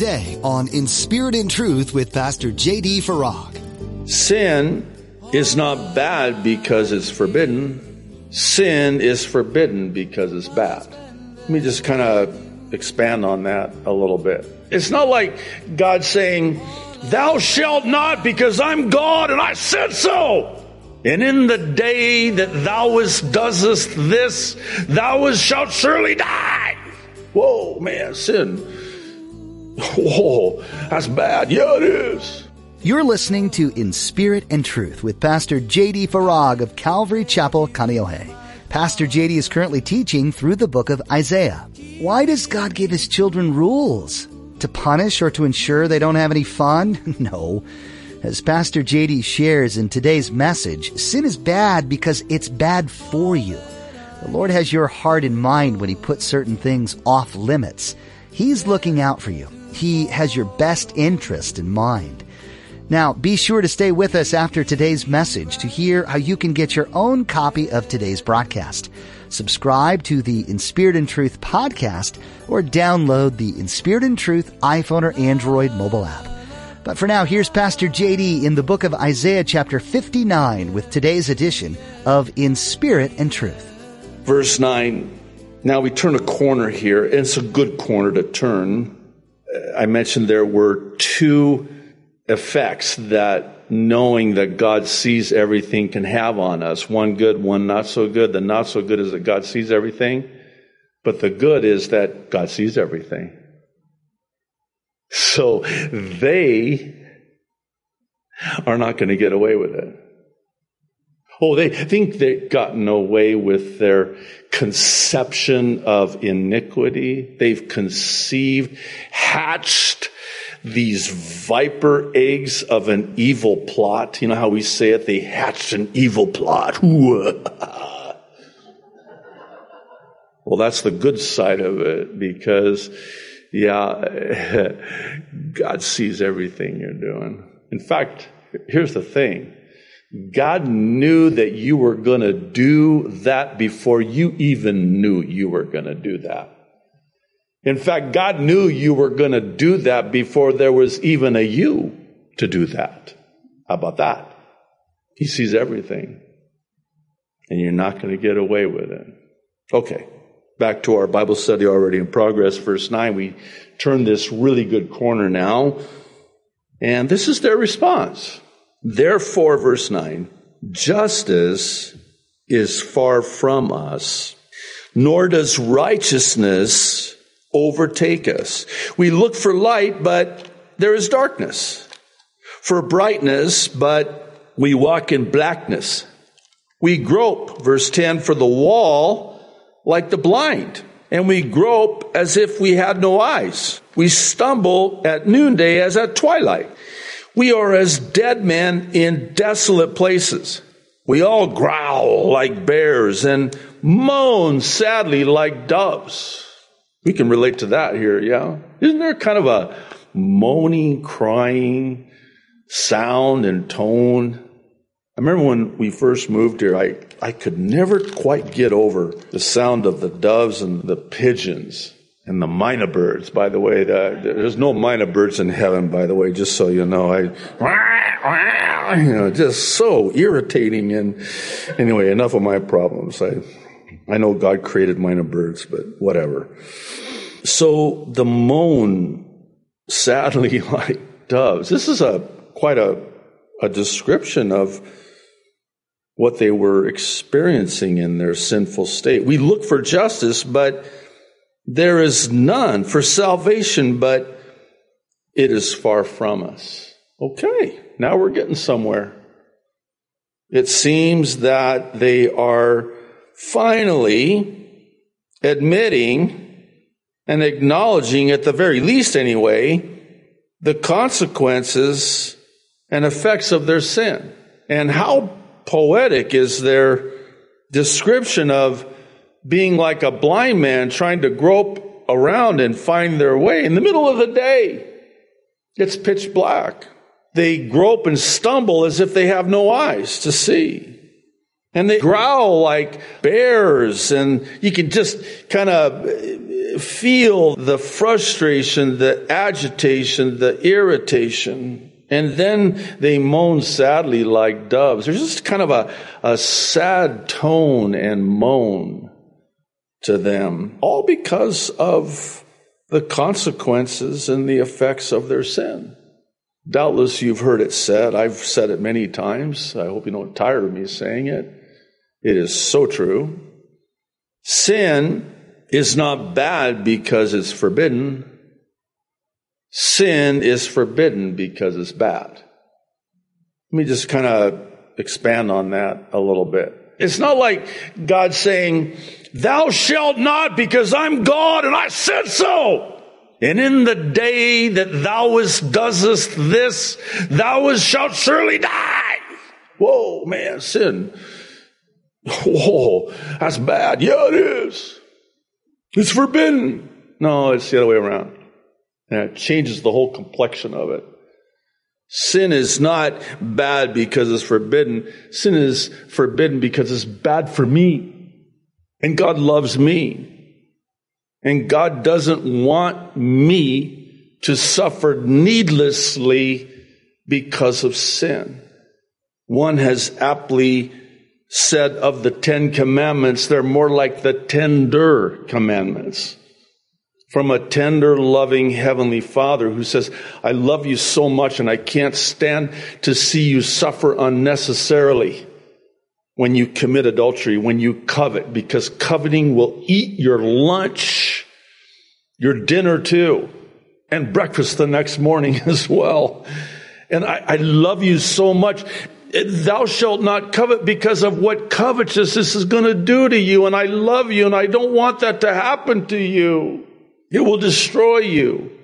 today on In Spirit and Truth with Pastor J.D. Farag. Sin is not bad because it's forbidden. Sin is forbidden because it's bad. Let me just kind of expand on that a little bit. It's not like God saying, Thou shalt not because I'm God and I said so. And in the day that thou doest this, thou shalt surely die. Whoa, man, sin. Whoa, that's bad. Yeah, it is. You're listening to In Spirit and Truth with Pastor J.D. Farag of Calvary Chapel, Kaneohe. Pastor J.D. is currently teaching through the book of Isaiah. Why does God give his children rules? To punish or to ensure they don't have any fun? no. As Pastor JD shares in today's message, sin is bad because it's bad for you. The Lord has your heart in mind when He puts certain things off limits. He's looking out for you. He has your best interest in mind. Now, be sure to stay with us after today's message to hear how you can get your own copy of today's broadcast. Subscribe to the In Spirit and Truth podcast or download the In Spirit and Truth iPhone or Android mobile app. But for now, here's Pastor JD in the book of Isaiah chapter 59 with today's edition of In Spirit and Truth. Verse 9. Now we turn a corner here, and it's a good corner to turn. I mentioned there were two effects that knowing that God sees everything can have on us. One good, one not so good. The not so good is that God sees everything, but the good is that God sees everything. So they are not going to get away with it. Oh, they think they've gotten away with their conception of iniquity. They've conceived, hatched these viper eggs of an evil plot. You know how we say it? They hatched an evil plot. well, that's the good side of it because yeah, God sees everything you're doing. In fact, here's the thing. God knew that you were going to do that before you even knew you were going to do that. In fact, God knew you were going to do that before there was even a you to do that. How about that? He sees everything. And you're not going to get away with it. Okay back to our Bible study already in progress, verse 9. We turn this really good corner now. And this is their response. Therefore, verse 9, justice is far from us, nor does righteousness overtake us. We look for light, but there is darkness. For brightness, but we walk in blackness. We grope, verse 10, for the wall like the blind, and we grope as if we had no eyes. We stumble at noonday as at twilight. We are as dead men in desolate places. We all growl like bears and moan sadly like doves. We can relate to that here, yeah? Isn't there kind of a moaning, crying sound and tone? I remember when we first moved here, I, I could never quite get over the sound of the doves and the pigeons and the mynah birds. By the way, the, there's no mynah birds in heaven, by the way, just so you know. I, you know, just so irritating. And anyway, enough of my problems. I, I know God created mynah birds, but whatever. So the moan, sadly, like doves. This is a quite a, a description of what they were experiencing in their sinful state. We look for justice, but there is none, for salvation, but it is far from us. Okay, now we're getting somewhere. It seems that they are finally admitting and acknowledging, at the very least anyway, the consequences and effects of their sin. And how poetic is their description of being like a blind man trying to grope around and find their way in the middle of the day. It's pitch black. They grope and stumble as if they have no eyes to see. And they growl like bears and you can just kind of feel the frustration, the agitation, the irritation. And then they moan sadly like doves. There's just kind of a, a sad tone and moan to them, all because of the consequences and the effects of their sin. Doubtless you've heard it said. I've said it many times. I hope you don't tire of me saying it. It is so true. Sin is not bad because it's forbidden. Sin is forbidden because it's bad. Let me just kind of expand on that a little bit. It's not like God saying, thou shalt not because I'm God and I said so. And in the day that thou doest this, thou shalt surely die. Whoa, man, sin. Whoa, that's bad. Yeah, it is. It's forbidden. No, it's the other way around. And it changes the whole complexion of it. Sin is not bad because it's forbidden. Sin is forbidden because it's bad for me. And God loves me. And God doesn't want me to suffer needlessly because of sin. One has aptly said of the Ten Commandments, they're more like the tender commandments from a tender, loving Heavenly Father who says, I love you so much and I can't stand to see you suffer unnecessarily when you commit adultery, when you covet, because coveting will eat your lunch, your dinner too, and breakfast the next morning as well. And I, I love you so much thou shalt not covet because of what covetousness is going to do to you. And I love you and I don't want that to happen to you. It will destroy you.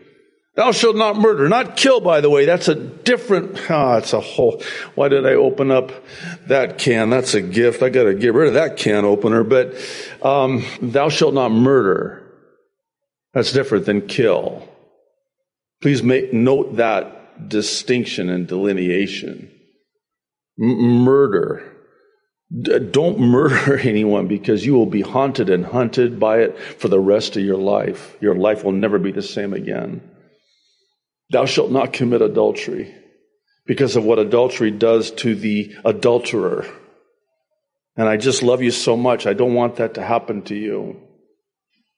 Thou shalt not murder, not kill, by the way. That's a different, ah, it's a whole, why did I open up that can? That's a gift. I gotta get rid of that can opener, but, um, thou shalt not murder. That's different than kill. Please make, note that distinction and delineation. M- murder. Don't murder anyone because you will be haunted and hunted by it for the rest of your life. Your life will never be the same again. Thou shalt not commit adultery because of what adultery does to the adulterer. And I just love you so much. I don't want that to happen to you.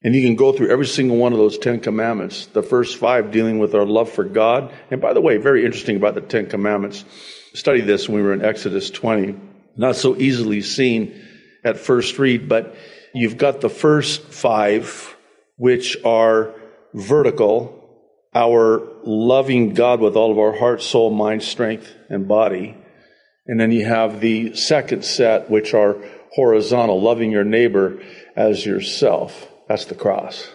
And you can go through every single one of those Ten Commandments. The first five dealing with our love for God. And by the way, very interesting about the Ten Commandments Study this when we were in Exodus 20. Not so easily seen at first read, but you've got the first five, which are vertical, our loving God with all of our heart, soul, mind, strength, and body. And then you have the second set, which are horizontal, loving your neighbor as yourself. That's the cross.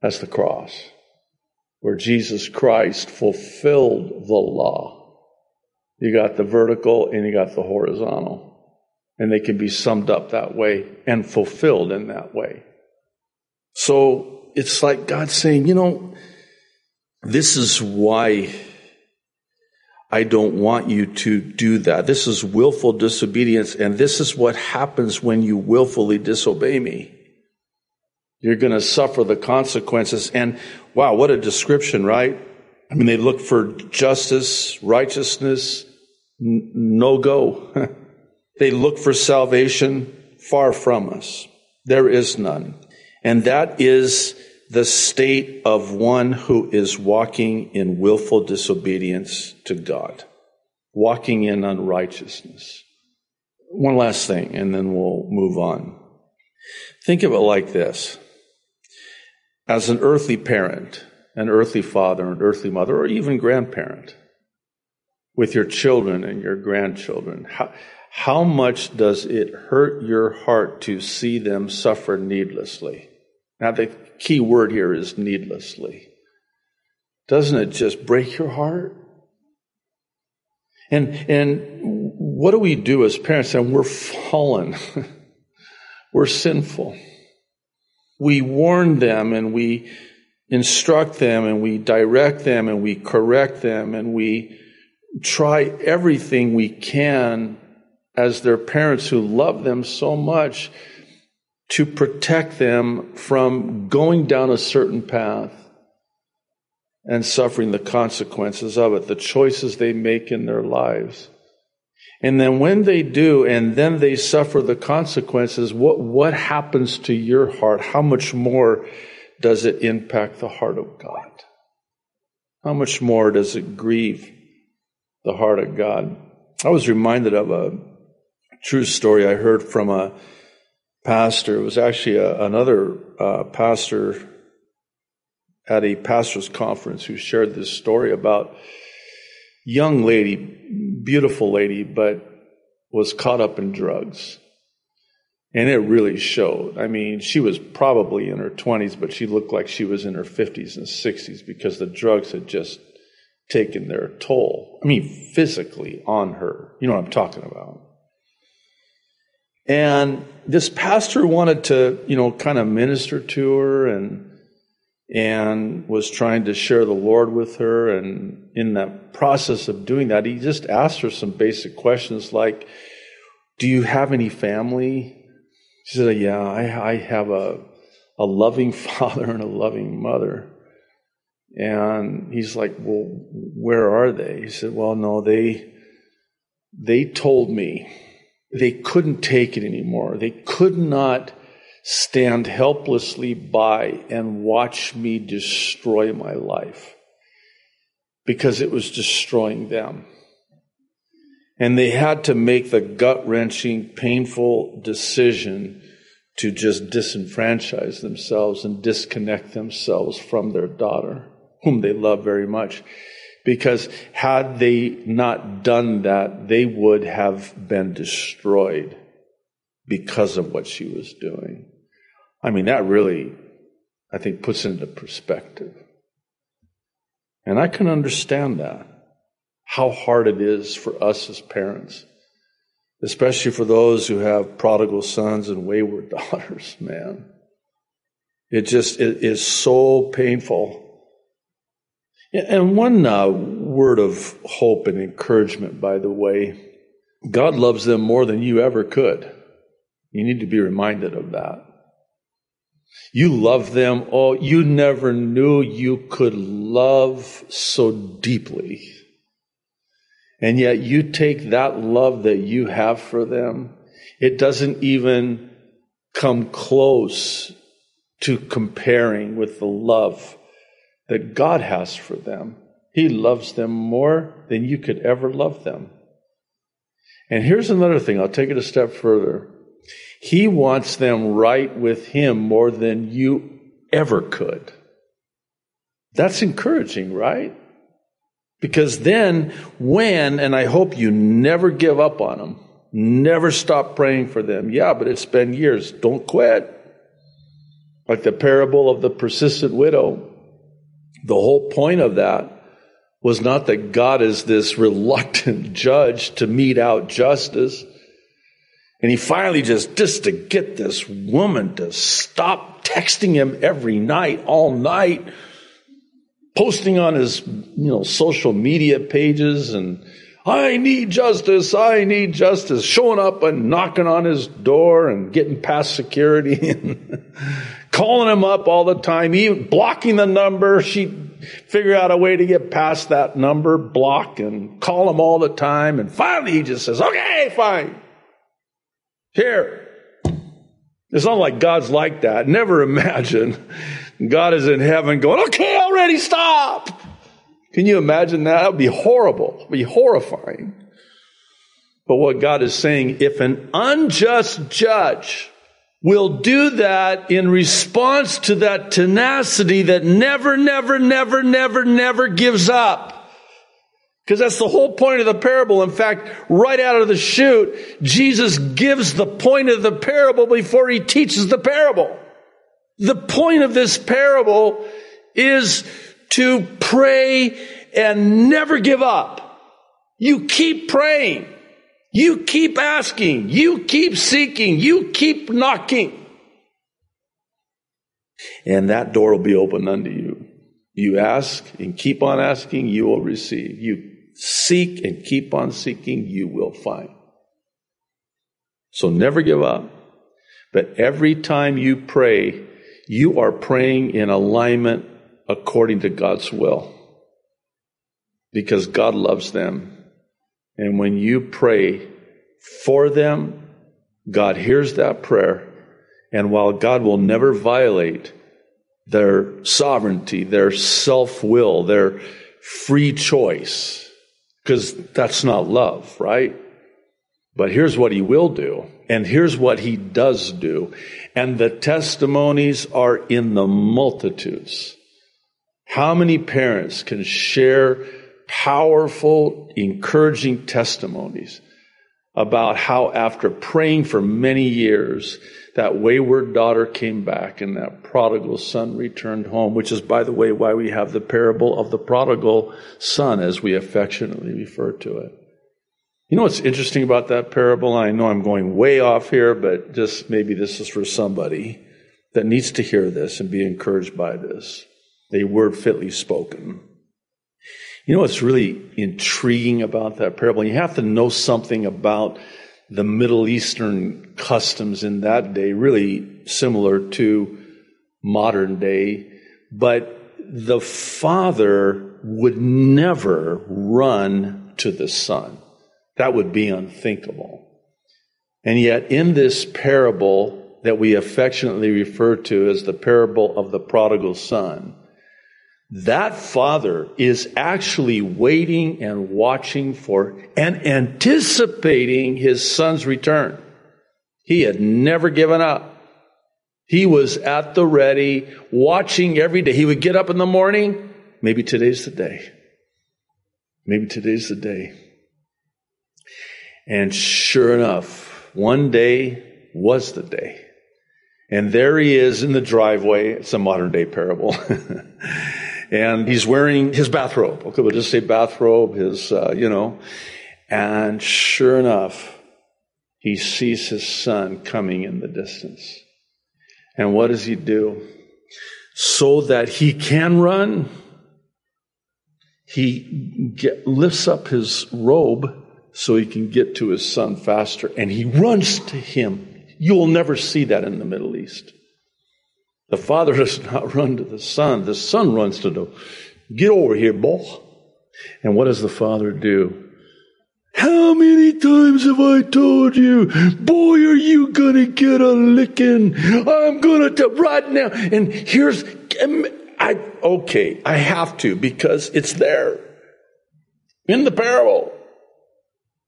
That's the cross, where Jesus Christ fulfilled the law you got the vertical and you got the horizontal. And they can be summed up that way and fulfilled in that way. So it's like God saying, you know, this is why I don't want you to do that. This is willful disobedience, and this is what happens when you willfully disobey me. You're going to suffer the consequences. And wow, what a description, right? I mean, they look for justice, righteousness, No go. they look for salvation far from us. There is none. And that is the state of one who is walking in willful disobedience to God, walking in unrighteousness. One last thing, and then we'll move on. Think of it like this. As an earthly parent, an earthly father, an earthly mother, or even grandparent, with your children and your grandchildren? How, how much does it hurt your heart to see them suffer needlessly? Now, the key word here is needlessly. Doesn't it just break your heart? And, and what do we do as parents? And we're fallen. we're sinful. We warn them and we instruct them and we direct them and we correct them and we try everything we can as their parents who love them so much to protect them from going down a certain path and suffering the consequences of it, the choices they make in their lives. And then when they do, and then they suffer the consequences, what, what happens to your heart? How much more does it impact the heart of God? How much more does it grieve the heart of God? I was reminded of a true story I heard from a pastor. It was actually a, another uh, pastor at a pastor's conference who shared this story about young lady, beautiful lady, but was caught up in drugs. And it really showed. I mean, she was probably in her 20s, but she looked like she was in her 50s and 60s because the drugs had just taken their toll. I mean, physically on her. You know what I'm talking about. And this pastor wanted to, you know, kind of minister to her and and was trying to share the Lord with her. And in that process of doing that, he just asked her some basic questions like, Do you have any family? She said, Yeah, I, I have a, a loving father and a loving mother. And he's like, Well, where are they? He said, Well, no, they they told me they couldn't take it anymore. They could not stand helplessly by and watch me destroy my life because it was destroying them. And they had to make the gut wrenching, painful decision to just disenfranchise themselves and disconnect themselves from their daughter, whom they love very much. Because had they not done that, they would have been destroyed because of what she was doing. I mean, that really, I think, puts into perspective. And I can understand that, how hard it is for us as parents, especially for those who have prodigal sons and wayward daughters, man. It just it is so painful and one uh, word of hope and encouragement, by the way God loves them more than you ever could. You need to be reminded of that. You love them. Oh, you never knew you could love so deeply. And yet you take that love that you have for them, it doesn't even come close to comparing with the love that God has for them. He loves them more than you could ever love them. And here's another thing, I'll take it a step further. He wants them right with Him more than you ever could. That's encouraging, right? Because then, when, and I hope you never give up on them, never stop praying for them. Yeah, but it's been years. Don't quit. Like the parable of the persistent widow. The whole point of that was not that God is this reluctant judge to mete out justice. And he finally just, just to get this woman to stop texting him every night, all night, posting on his, you know, social media pages and, I need justice, I need justice, showing up and knocking on his door and getting past security calling him up all the time, even blocking the number. She figure out a way to get past that number block and call him all the time. And finally he just says, okay, fine. Here. It's not like God's like that. Never imagine God is in heaven going, okay, already stop. Can you imagine that? That would be horrible. It would be horrifying. But what God is saying, if an unjust judge will do that in response to that tenacity that never, never, never, never, never gives up. Because that's the whole point of the parable. In fact, right out of the chute, Jesus gives the point of the parable before he teaches the parable. The point of this parable is to pray and never give up. You keep praying. You keep asking. You keep seeking. You keep knocking. And that door will be open unto you. You ask and keep on asking, you will receive. You seek and keep on seeking, you will find. So never give up. But every time you pray, you are praying in alignment according to God's will. Because God loves them. And when you pray for them, God hears that prayer. And while God will never violate their sovereignty, their self will, their free choice, because that's not love, right? But here's what he will do, and here's what he does do. And the testimonies are in the multitudes. How many parents can share powerful, encouraging testimonies about how after praying for many years, that wayward daughter came back and that prodigal son returned home, which is, by the way, why we have the parable of the prodigal son as we affectionately refer to it. You know what's interesting about that parable? I know I'm going way off here, but just maybe this is for somebody that needs to hear this and be encouraged by this. A word fitly spoken. You know what's really intriguing about that parable? You have to know something about the Middle Eastern customs in that day, really similar to modern day. But the father would never run to the son. That would be unthinkable. And yet, in this parable that we affectionately refer to as the parable of the prodigal son, that father is actually waiting and watching for and anticipating his son's return. He had never given up. He was at the ready, watching every day. He would get up in the morning. Maybe today's the day. Maybe today's the day. And sure enough, one day was the day. And there he is in the driveway. It's a modern day parable. and he's wearing his bathrobe. Okay, we'll just say bathrobe, his, uh, you know. And sure enough, he sees his son coming in the distance. And what does he do? So that he can run, he get, lifts up his robe so he can get to his son faster, and he runs to him. You will never see that in the Middle East. The father does not run to the son. The son runs to the, get over here, boy. And what does the father do? How many times have I told you, boy, are you gonna get a licking? I'm gonna tell right now. And here's, I, okay, I have to because it's there in the parable.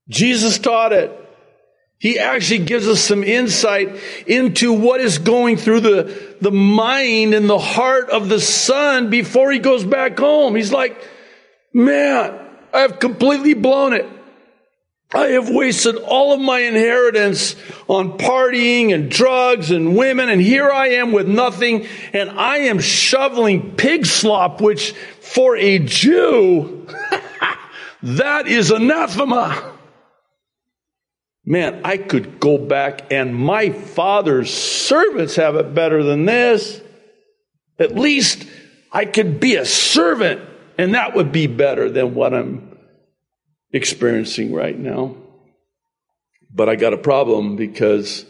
Jesus taught it. He actually gives us some insight into what is going through the, the mind and the heart of the son before he goes back home. He's like, man, I've completely blown it. I have wasted all of my inheritance on partying and drugs and women, and here I am with nothing, and I am shoveling pig slop, which for a Jew, that is anathema. Man, I could go back and my father's servants have it better than this. At least I could be a servant and that would be better than what I'm experiencing right now. But I got a problem because,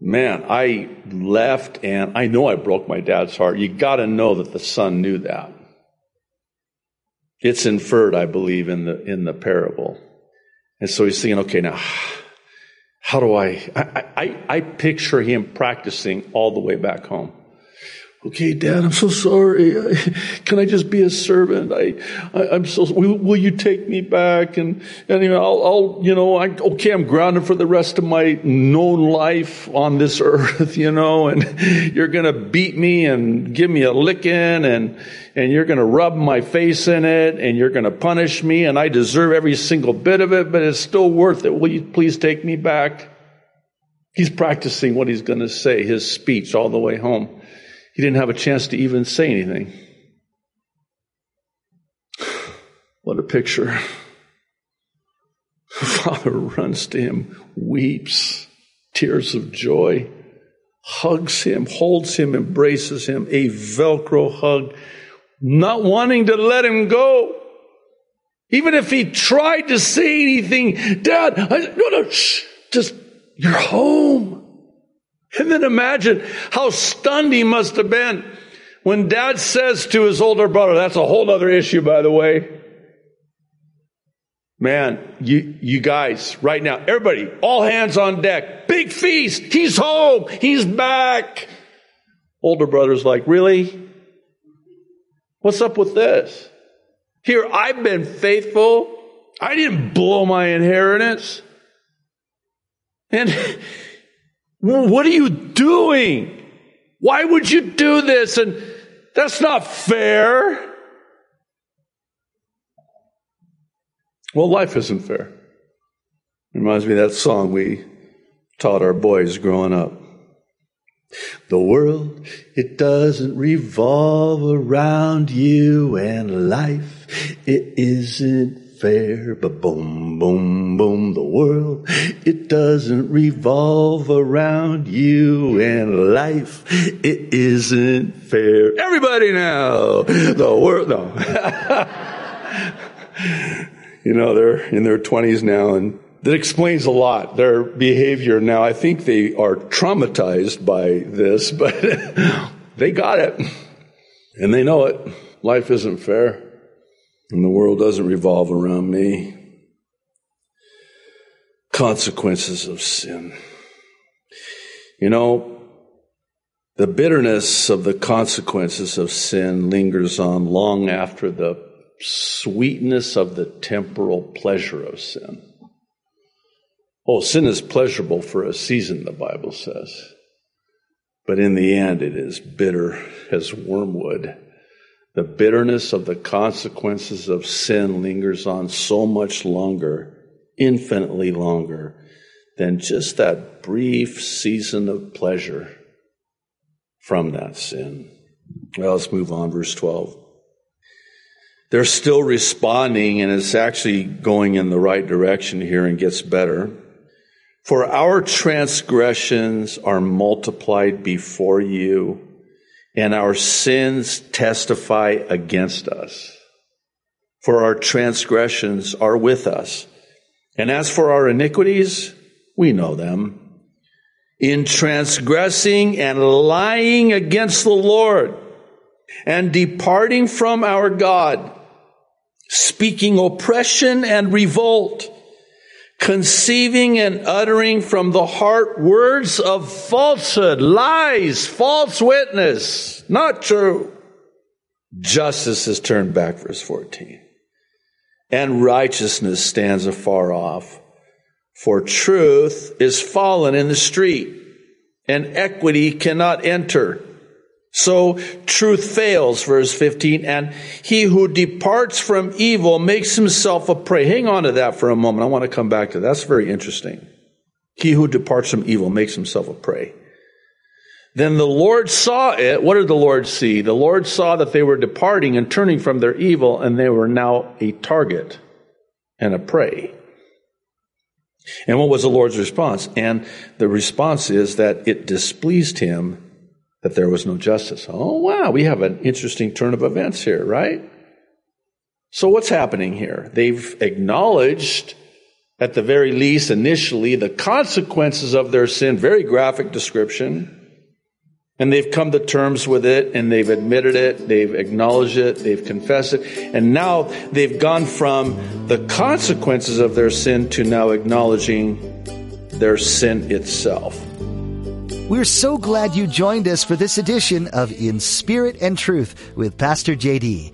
man, I left and I know I broke my dad's heart. You got to know that the son knew that. It's inferred, I believe, in the, in the parable. And so he's thinking, okay, now, how do I, I, I, I picture him practicing all the way back home. Okay, Dad, I'm so sorry. Can I just be a servant? I, I am so. Will, will, you take me back? And and you know, I'll, I'll you know, I okay. I'm grounded for the rest of my known life on this earth, you know. And you're gonna beat me and give me a licking, and and you're gonna rub my face in it, and you're gonna punish me, and I deserve every single bit of it, but it's still worth it. Will you please take me back? He's practicing what he's gonna say, his speech all the way home. He didn't have a chance to even say anything. What a picture. The Father runs to him, weeps, tears of joy, hugs him, holds him, embraces him, a Velcro hug, not wanting to let him go. Even if he tried to say anything, Dad, I, no, no, shh, just You're home. And then imagine how stunned he must have been when dad says to his older brother, that's a whole other issue, by the way. Man, you, you guys, right now, everybody, all hands on deck. Big feast. He's home. He's back. Older brother's like, really? What's up with this? Here, I've been faithful. I didn't blow my inheritance. And what are you doing? Why would you do this? And that's not fair. Well, life isn't fair. Reminds me of that song we taught our boys growing up. The world, it doesn't revolve around you and life, it isn't fair. But boom, boom, boom, the world, it doesn't revolve around you and life, it isn't fair. Everybody now, the world, no. you know, they're in their 20s now and that explains a lot. Their behavior now, I think they are traumatized by this, but they got it. And they know it. Life isn't fair. And the world doesn't revolve around me. Consequences of sin. You know, the bitterness of the consequences of sin lingers on long after the sweetness of the temporal pleasure of sin. Oh, sin is pleasurable for a season, the Bible says. But in the end, it is bitter as wormwood. The bitterness of the consequences of sin lingers on so much longer, infinitely longer, than just that brief season of pleasure from that sin. Well, let's move on, verse 12. They're still responding, and it's actually going in the right direction here and gets better. For our transgressions are multiplied before you, and our sins testify against us. For our transgressions are with us. And as for our iniquities, we know them. In transgressing and lying against the Lord, and departing from our God, speaking oppression and revolt, conceiving and uttering from the heart words of falsehood, lies, false witness, not true. Justice is turned back, verse 14. And righteousness stands afar off. For truth is fallen in the street, and equity cannot enter. So truth fails, verse 15, and he who departs from evil makes himself a prey. Hang on to that for a moment. I want to come back to that. That's very interesting. He who departs from evil makes himself a prey. Then the Lord saw it. What did the Lord see? The Lord saw that they were departing and turning from their evil, and they were now a target and a prey. And what was the Lord's response? And the response is that it displeased him that there was no justice. Oh, wow, we have an interesting turn of events here, right? So, what's happening here? They've acknowledged, at the very least, initially, the consequences of their sin, very graphic description. And they've come to terms with it and they've admitted it, they've acknowledged it, they've confessed it, and now they've gone from the consequences of their sin to now acknowledging their sin itself. We're so glad you joined us for this edition of In Spirit and Truth with Pastor JD.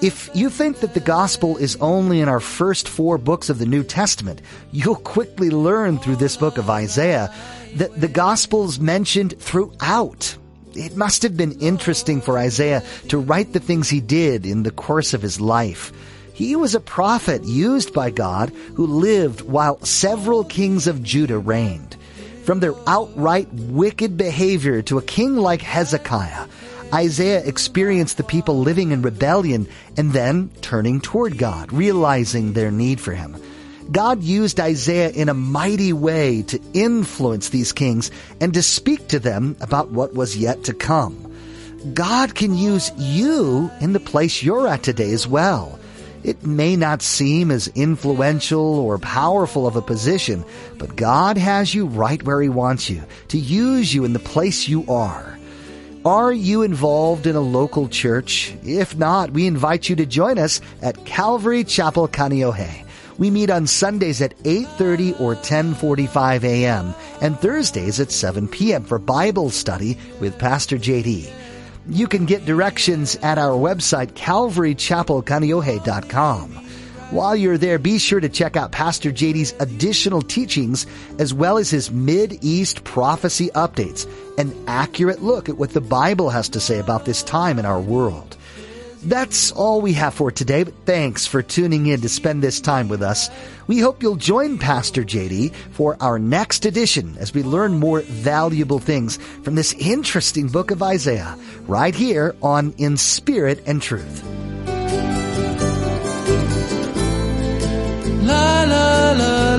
If you think that the gospel is only in our first four books of the New Testament, you'll quickly learn through this book of Isaiah that the gospel is mentioned throughout. It must have been interesting for Isaiah to write the things he did in the course of his life. He was a prophet used by God who lived while several kings of Judah reigned. From their outright wicked behavior to a king like Hezekiah, Isaiah experienced the people living in rebellion and then turning toward God, realizing their need for him. God used Isaiah in a mighty way to influence these kings and to speak to them about what was yet to come. God can use you in the place you're at today as well. It may not seem as influential or powerful of a position, but God has you right where He wants you to use you in the place you are. Are you involved in a local church? If not, we invite you to join us at Calvary Chapel Kaneohe. We meet on Sundays at 8:30 or 10:45 a.m. and Thursdays at 7 p.m. for Bible study with Pastor JD. You can get directions at our website calvarychapelkaneohe.com. While you're there, be sure to check out Pastor JD's additional teachings as well as his Mid-East prophecy updates, an accurate look at what the Bible has to say about this time in our world. That's all we have for today, but thanks for tuning in to spend this time with us. We hope you'll join Pastor JD for our next edition as we learn more valuable things from this interesting book of Isaiah right here on In Spirit and Truth. La la la